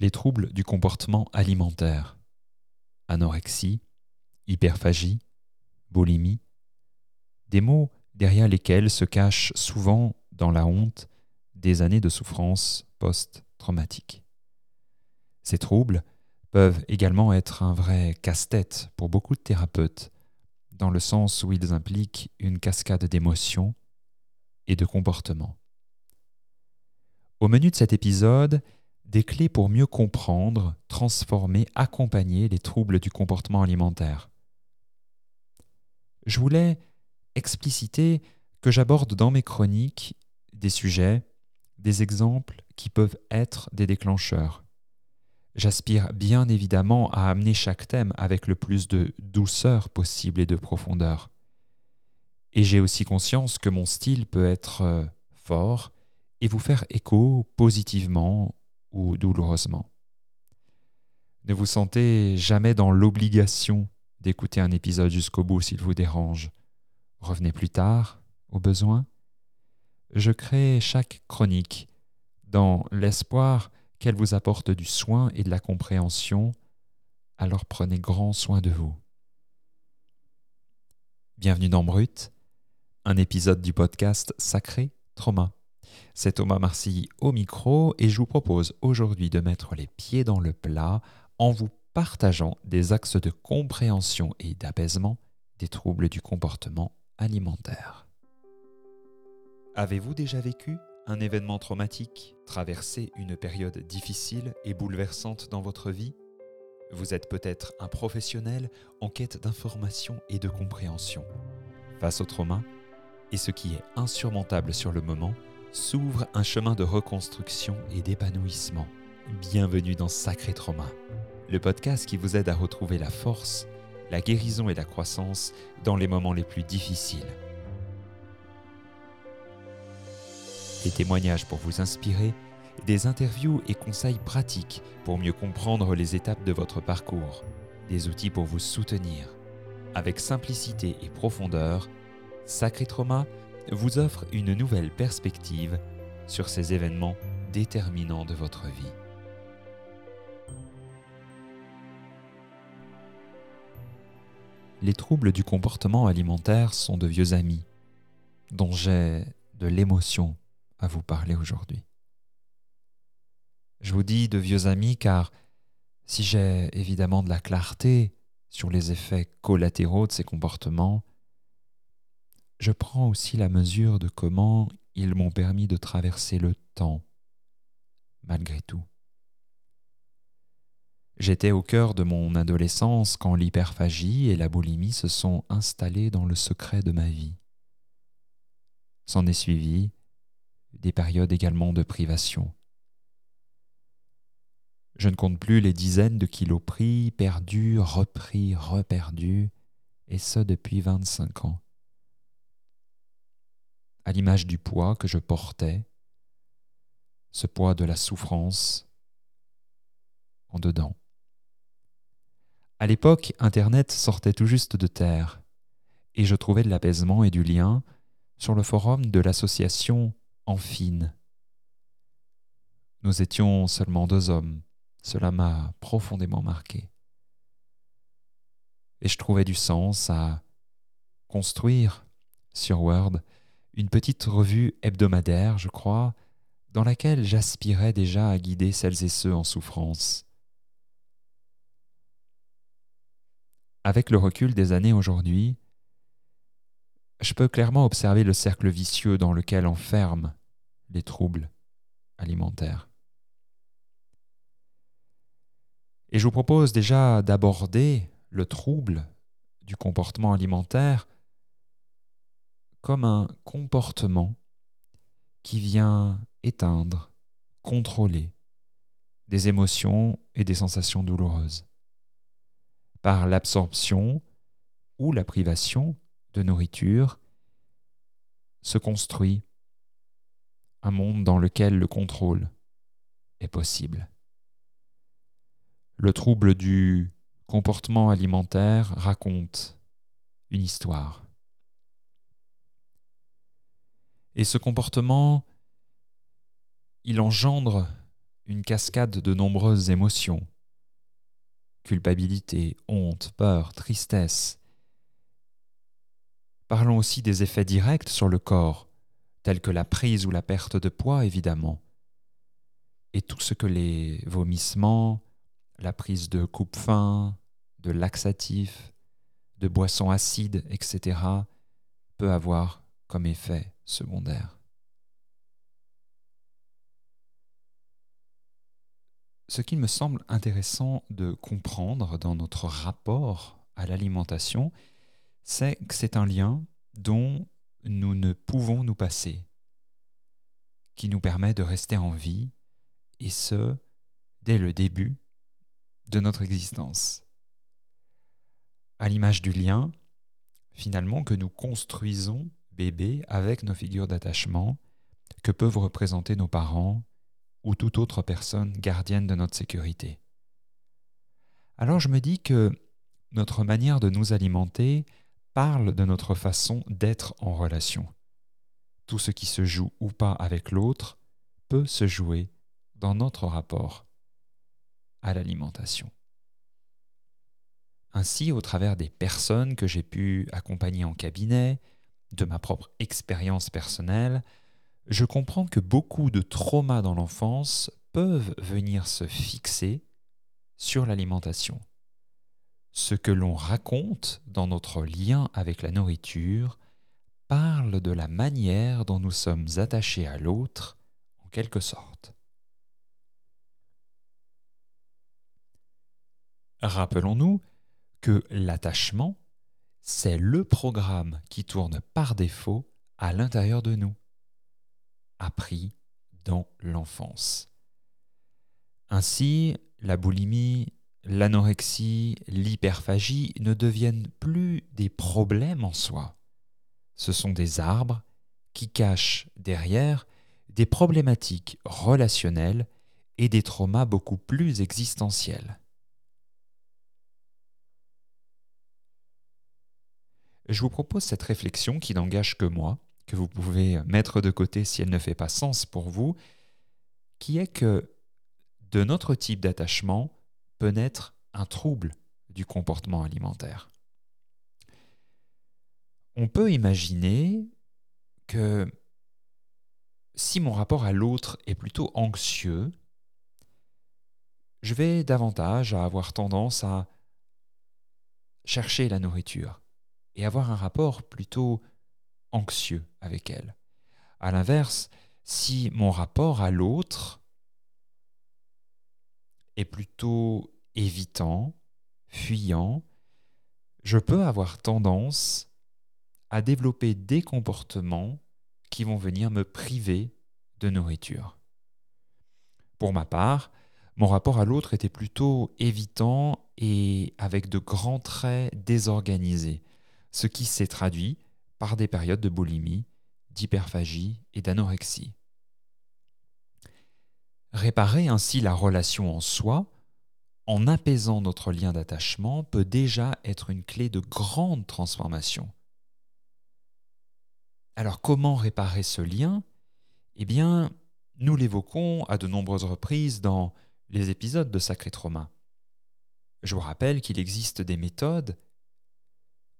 les troubles du comportement alimentaire, anorexie, hyperphagie, boulimie, des mots derrière lesquels se cachent souvent dans la honte des années de souffrance post-traumatique. Ces troubles peuvent également être un vrai casse-tête pour beaucoup de thérapeutes, dans le sens où ils impliquent une cascade d'émotions et de comportements. Au menu de cet épisode, des clés pour mieux comprendre, transformer, accompagner les troubles du comportement alimentaire. Je voulais expliciter que j'aborde dans mes chroniques des sujets, des exemples qui peuvent être des déclencheurs. J'aspire bien évidemment à amener chaque thème avec le plus de douceur possible et de profondeur. Et j'ai aussi conscience que mon style peut être euh, fort et vous faire écho positivement ou douloureusement. Ne vous sentez jamais dans l'obligation d'écouter un épisode jusqu'au bout s'il vous dérange. Revenez plus tard, au besoin. Je crée chaque chronique dans l'espoir qu'elle vous apporte du soin et de la compréhension, alors prenez grand soin de vous. Bienvenue dans Brut, un épisode du podcast Sacré Trauma. C'est Thomas Marcy au micro et je vous propose aujourd'hui de mettre les pieds dans le plat en vous partageant des axes de compréhension et d'apaisement des troubles du comportement alimentaire. Avez-vous déjà vécu un événement traumatique, traversé une période difficile et bouleversante dans votre vie? Vous êtes peut-être un professionnel en quête d'information et de compréhension. Face au trauma, et ce qui est insurmontable sur le moment, s'ouvre un chemin de reconstruction et d'épanouissement. Bienvenue dans Sacré Trauma, le podcast qui vous aide à retrouver la force, la guérison et la croissance dans les moments les plus difficiles. Des témoignages pour vous inspirer, des interviews et conseils pratiques pour mieux comprendre les étapes de votre parcours, des outils pour vous soutenir. Avec simplicité et profondeur, Sacré Trauma vous offre une nouvelle perspective sur ces événements déterminants de votre vie. Les troubles du comportement alimentaire sont de vieux amis, dont j'ai de l'émotion à vous parler aujourd'hui. Je vous dis de vieux amis car si j'ai évidemment de la clarté sur les effets collatéraux de ces comportements, je prends aussi la mesure de comment ils m'ont permis de traverser le temps, malgré tout. J'étais au cœur de mon adolescence quand l'hyperphagie et la boulimie se sont installées dans le secret de ma vie. S'en est suivi des périodes également de privation. Je ne compte plus les dizaines de kilos pris, perdus, repris, reperdus, et ce depuis 25 ans à l'image du poids que je portais, ce poids de la souffrance en dedans. À l'époque, Internet sortait tout juste de terre, et je trouvais de l'apaisement et du lien sur le forum de l'association Enfine. Nous étions seulement deux hommes, cela m'a profondément marqué. Et je trouvais du sens à construire sur Word une petite revue hebdomadaire, je crois, dans laquelle j'aspirais déjà à guider celles et ceux en souffrance. Avec le recul des années aujourd'hui, je peux clairement observer le cercle vicieux dans lequel enferment les troubles alimentaires. Et je vous propose déjà d'aborder le trouble du comportement alimentaire comme un comportement qui vient éteindre, contrôler des émotions et des sensations douloureuses. Par l'absorption ou la privation de nourriture se construit un monde dans lequel le contrôle est possible. Le trouble du comportement alimentaire raconte une histoire. Et ce comportement, il engendre une cascade de nombreuses émotions. Culpabilité, honte, peur, tristesse. Parlons aussi des effets directs sur le corps, tels que la prise ou la perte de poids évidemment, et tout ce que les vomissements, la prise de coupe-faim, de laxatifs, de boissons acides, etc., peut avoir comme effet secondaire. Ce qu'il me semble intéressant de comprendre dans notre rapport à l'alimentation, c'est que c'est un lien dont nous ne pouvons nous passer, qui nous permet de rester en vie, et ce, dès le début de notre existence. À l'image du lien, finalement, que nous construisons bébé avec nos figures d'attachement que peuvent représenter nos parents, ou toute autre personne gardienne de notre sécurité. Alors je me dis que notre manière de nous alimenter parle de notre façon d'être en relation. Tout ce qui se joue ou pas avec l'autre peut se jouer dans notre rapport à l'alimentation. Ainsi, au travers des personnes que j'ai pu accompagner en cabinet, de ma propre expérience personnelle, je comprends que beaucoup de traumas dans l'enfance peuvent venir se fixer sur l'alimentation. Ce que l'on raconte dans notre lien avec la nourriture parle de la manière dont nous sommes attachés à l'autre, en quelque sorte. Rappelons-nous que l'attachement, c'est le programme qui tourne par défaut à l'intérieur de nous appris dans l'enfance. Ainsi, la boulimie, l'anorexie, l'hyperphagie ne deviennent plus des problèmes en soi. Ce sont des arbres qui cachent derrière des problématiques relationnelles et des traumas beaucoup plus existentiels. Je vous propose cette réflexion qui n'engage que moi, que vous pouvez mettre de côté si elle ne fait pas sens pour vous, qui est que de notre type d'attachement peut naître un trouble du comportement alimentaire. On peut imaginer que si mon rapport à l'autre est plutôt anxieux, je vais davantage avoir tendance à chercher la nourriture et avoir un rapport plutôt anxieux avec elle. A l'inverse, si mon rapport à l'autre est plutôt évitant, fuyant, je peux avoir tendance à développer des comportements qui vont venir me priver de nourriture. Pour ma part, mon rapport à l'autre était plutôt évitant et avec de grands traits désorganisés, ce qui s'est traduit par des périodes de boulimie, d'hyperphagie et d'anorexie. Réparer ainsi la relation en soi, en apaisant notre lien d'attachement, peut déjà être une clé de grande transformation. Alors comment réparer ce lien? Eh bien, nous l'évoquons à de nombreuses reprises dans les épisodes de Sacré Trauma. Je vous rappelle qu'il existe des méthodes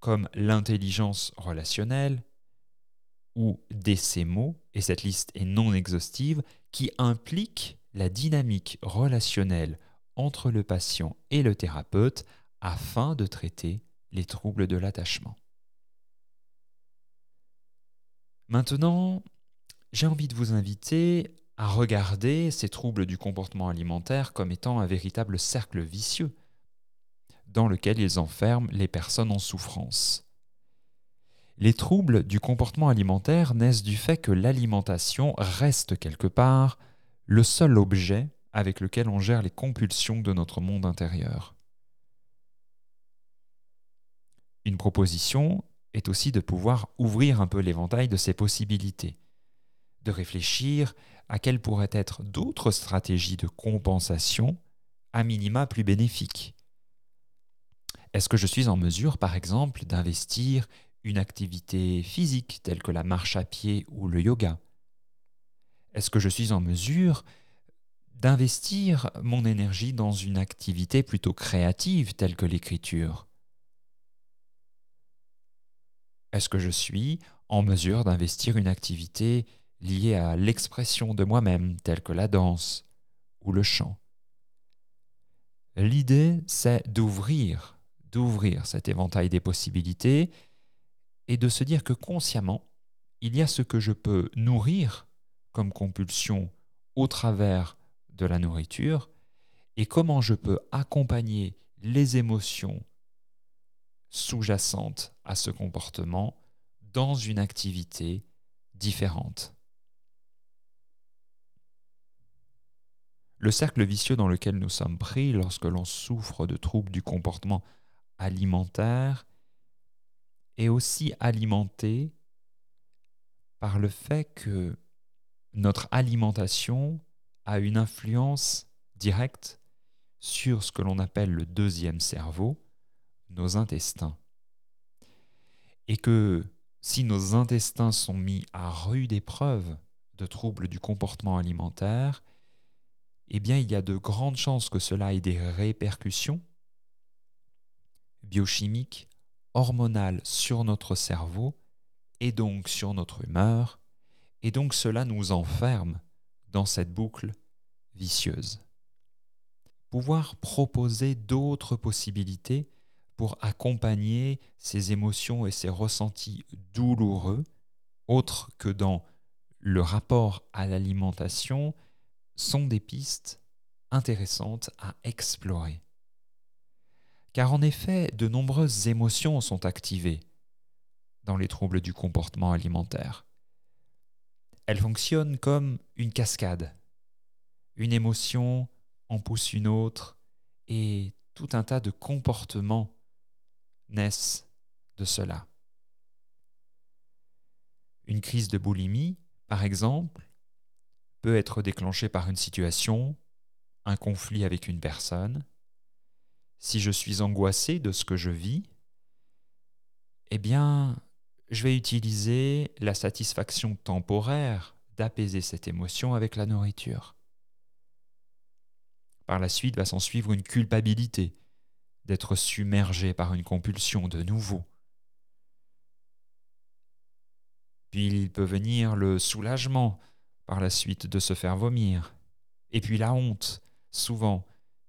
comme l'intelligence relationnelle ou des mots, et cette liste est non exhaustive, qui implique la dynamique relationnelle entre le patient et le thérapeute afin de traiter les troubles de l'attachement. Maintenant, j'ai envie de vous inviter à regarder ces troubles du comportement alimentaire comme étant un véritable cercle vicieux dans lequel ils enferment les personnes en souffrance. Les troubles du comportement alimentaire naissent du fait que l'alimentation reste quelque part le seul objet avec lequel on gère les compulsions de notre monde intérieur. Une proposition est aussi de pouvoir ouvrir un peu l'éventail de ces possibilités, de réfléchir à quelles pourraient être d'autres stratégies de compensation à minima plus bénéfiques est-ce que je suis en mesure, par exemple, d'investir une activité physique telle que la marche à pied ou le yoga? Est-ce que je suis en mesure d'investir mon énergie dans une activité plutôt créative telle que l'écriture? Est-ce que je suis en mesure d'investir une activité liée à l'expression de moi-même telle que la danse ou le chant? L'idée, c'est d'ouvrir, d'ouvrir cet éventail des possibilités et de se dire que consciemment, il y a ce que je peux nourrir comme compulsion au travers de la nourriture et comment je peux accompagner les émotions sous-jacentes à ce comportement dans une activité différente. Le cercle vicieux dans lequel nous sommes pris lorsque l'on souffre de troubles du comportement alimentaire est aussi alimenté par le fait que notre alimentation a une influence directe sur ce que l'on appelle le deuxième cerveau, nos intestins. Et que si nos intestins sont mis à rude épreuve de troubles du comportement alimentaire, eh bien il y a de grandes chances que cela ait des répercussions biochimiques, hormonales sur notre cerveau et donc sur notre humeur, et donc cela nous enferme dans cette boucle vicieuse. Pouvoir proposer d'autres possibilités pour accompagner ces émotions et ces ressentis douloureux, autres que dans le rapport à l'alimentation, sont des pistes intéressantes à explorer. Car en effet, de nombreuses émotions sont activées dans les troubles du comportement alimentaire. Elles fonctionnent comme une cascade. Une émotion en pousse une autre et tout un tas de comportements naissent de cela. Une crise de boulimie, par exemple, peut être déclenchée par une situation, un conflit avec une personne. Si je suis angoissé de ce que je vis, eh bien, je vais utiliser la satisfaction temporaire d'apaiser cette émotion avec la nourriture. Par la suite va s'en suivre une culpabilité d'être submergé par une compulsion de nouveau. Puis il peut venir le soulagement par la suite de se faire vomir. Et puis la honte, souvent,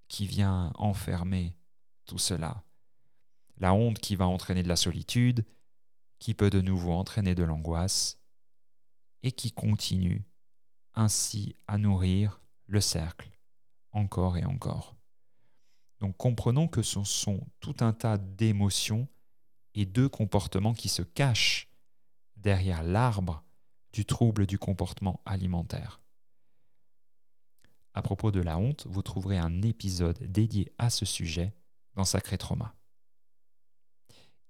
qui vient enfermer cela. La honte qui va entraîner de la solitude, qui peut de nouveau entraîner de l'angoisse et qui continue ainsi à nourrir le cercle encore et encore. Donc comprenons que ce sont tout un tas d'émotions et de comportements qui se cachent derrière l'arbre du trouble du comportement alimentaire. À propos de la honte, vous trouverez un épisode dédié à ce sujet dans Sacré Trauma.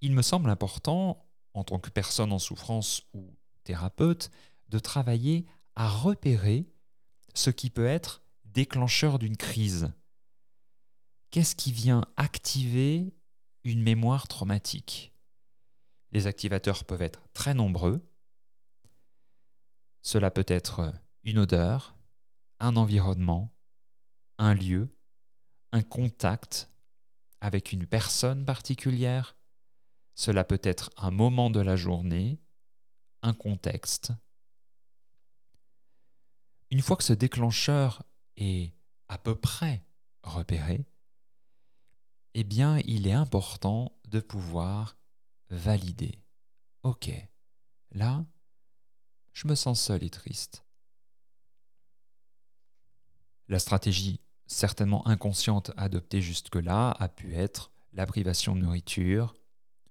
Il me semble important en tant que personne en souffrance ou thérapeute, de travailler à repérer ce qui peut être déclencheur d'une crise. Qu'est-ce qui vient activer une mémoire traumatique? Les activateurs peuvent être très nombreux. Cela peut être une odeur, un environnement, un lieu, un contact avec une personne particulière, cela peut être un moment de la journée, un contexte. Une fois que ce déclencheur est à peu près repéré, eh bien, il est important de pouvoir valider. Ok, là, je me sens seul et triste. La stratégie certainement inconsciente adoptée jusque-là a pu être la privation de nourriture,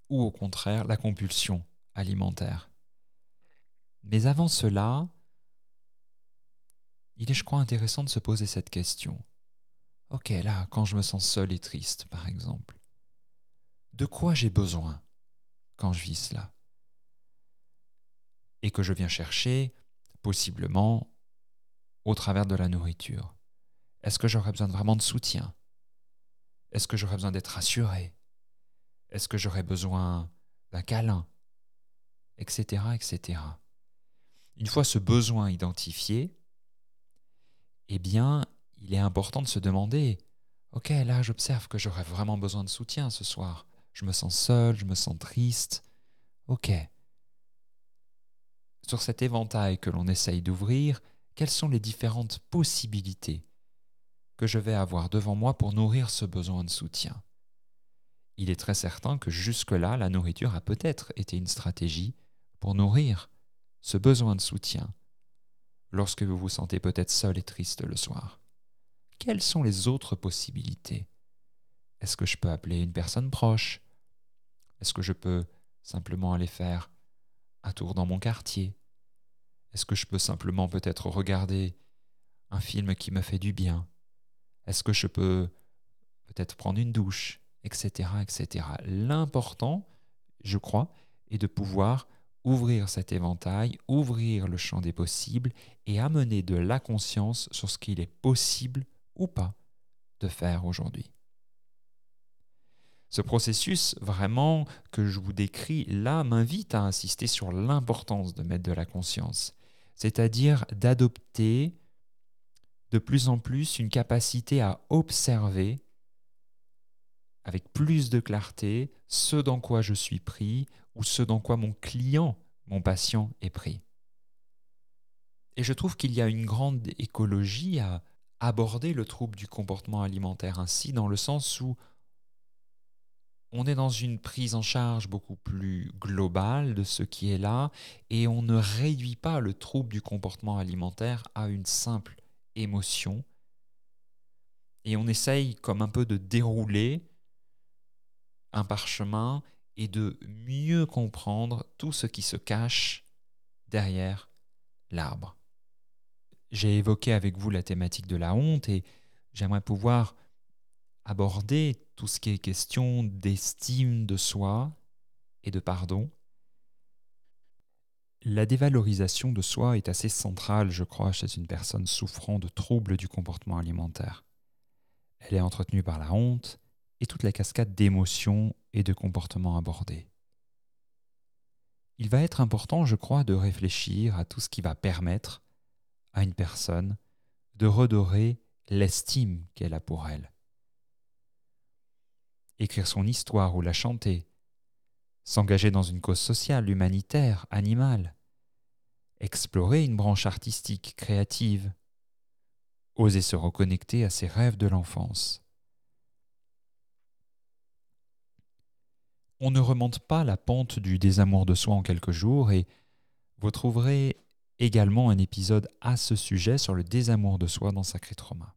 ou au contraire la compulsion alimentaire. Mais avant cela, il est, je crois, intéressant de se poser cette question. Ok, là, quand je me sens seul et triste, par exemple, de quoi j'ai besoin quand je vis cela? Et que je viens chercher, possiblement, au travers de la nourriture. Est-ce que j'aurais besoin vraiment de soutien? Est-ce que j'aurais besoin d'être rassuré? Est-ce que j'aurais besoin d'un câlin? Etc. etc. Une fois ce besoin identifié, eh bien, il est important de se demander, ok, là j'observe que j'aurais vraiment besoin de soutien ce soir. Je me sens seul, je me sens triste. Ok. Sur cet éventail que l'on essaye d'ouvrir, quelles sont les différentes possibilités que je vais avoir devant moi pour nourrir ce besoin de soutien. Il est très certain que jusque-là, la nourriture a peut-être été une stratégie pour nourrir ce besoin de soutien lorsque vous vous sentez peut-être seul et triste le soir. Quelles sont les autres possibilités? Est-ce que je peux appeler une personne proche? Est-ce que je peux simplement aller faire un tour dans mon quartier? Est-ce que je peux simplement peut-être regarder un film qui me fait du bien? Est-ce que je peux peut-être prendre une douche etc. etc. L'important, je crois, est de pouvoir ouvrir cet éventail, ouvrir le champ des possibles et amener de la conscience sur ce qu'il est possible ou pas de faire aujourd'hui. Ce processus vraiment que je vous décris là m'invite à insister sur l'importance de mettre de la conscience, c'est-à-dire d'adopter de plus en plus une capacité à observer avec plus de clarté ce dans quoi je suis pris ou ce dans quoi mon client, mon patient est pris. Et je trouve qu'il y a une grande écologie à aborder le trouble du comportement alimentaire ainsi, dans le sens où on est dans une prise en charge beaucoup plus globale de ce qui est là, et on ne réduit pas le trouble du comportement alimentaire à une simple et on essaye comme un peu de dérouler un parchemin et de mieux comprendre tout ce qui se cache derrière l'arbre. J'ai évoqué avec vous la thématique de la honte et j'aimerais pouvoir aborder tout ce qui est question d'estime de soi et de pardon. La dévalorisation de soi est assez centrale, je crois, chez une personne souffrant de troubles du comportement alimentaire. Elle est entretenue par la honte, et toute la cascade d'émotions et de comportements abordés. Il va être important, je crois, de réfléchir à tout ce qui va permettre à une personne de redorer l'estime qu'elle a pour elle. Écrire son histoire ou la chanter, s'engager dans une cause sociale, humanitaire, animale, explorer une branche artistique, créative, oser se reconnecter à ses rêves de l'enfance. On ne remonte pas la pente du désamour de soi en quelques jours et vous trouverez également un épisode à ce sujet sur le désamour de soi dans Sacré Trauma.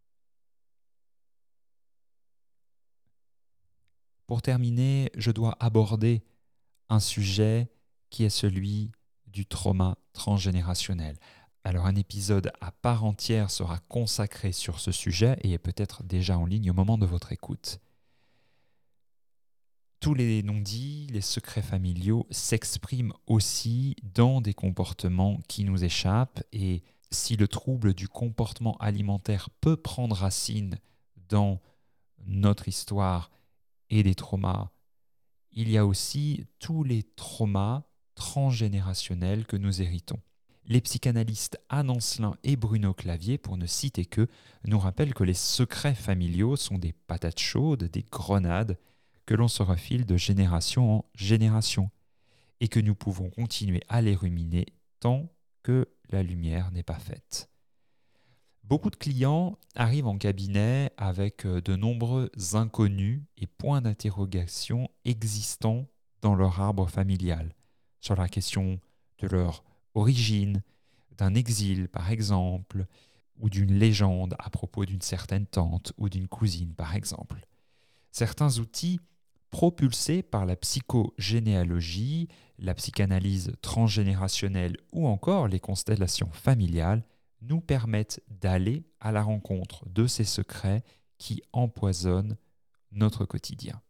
Pour terminer, je dois aborder un sujet qui est celui du trauma transgénérationnel. Alors un épisode à part entière sera consacré sur ce sujet et est peut-être déjà en ligne au moment de votre écoute tous les non-dits, les secrets familiaux s'expriment aussi dans des comportements qui nous échappent et si le trouble du comportement alimentaire peut prendre racine dans notre histoire et des traumas, il y a aussi tous les traumas transgénérationnels que nous héritons. Les psychanalystes Anne Ancelin et Bruno Clavier, pour ne citer que, nous rappellent que les secrets familiaux sont des patates chaudes, des grenades, que l'on se refile de génération en génération et que nous pouvons continuer à les ruminer tant que la lumière n'est pas faite. Beaucoup de clients arrivent en cabinet avec euh, de nombreux inconnus et points d'interrogation existants dans leur arbre familial, sur la question de leur origine, d'un exil par exemple, ou d'une légende à propos d'une certaine tante ou d'une cousine par exemple. Certains outils propulsés par la psychogénéalogie, la psychanalyse transgénérationnelle ou encore les constellations familiales, nous permettent d'aller à la rencontre de ces secrets qui empoisonnent notre quotidien.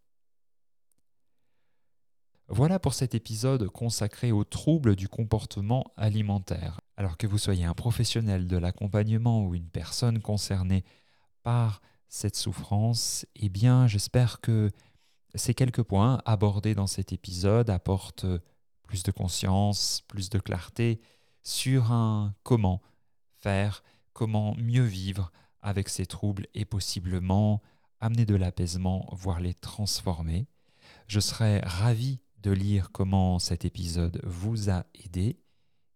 Voilà pour cet épisode consacré aux troubles du comportement alimentaire. Alors que vous soyez un professionnel de l'accompagnement ou une personne concernée par cette souffrance, eh bien j'espère que ces quelques points abordés dans cet épisode apportent plus de conscience, plus de clarté sur un comment comment mieux vivre avec ces troubles et possiblement amener de l'apaisement, voire les transformer. Je serais ravi de lire comment cet épisode vous a aidé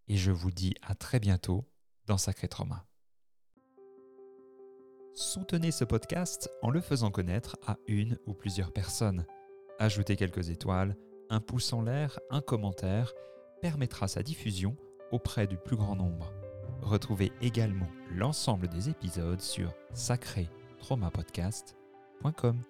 et je vous dis à très bientôt dans Sacré Trauma. Soutenez ce podcast en le faisant connaître à une ou plusieurs personnes. Ajoutez quelques étoiles, un pouce en l'air, un commentaire permettra sa diffusion auprès du plus grand nombre. Retrouvez également l'ensemble des épisodes sur sacré traumapodcast.com.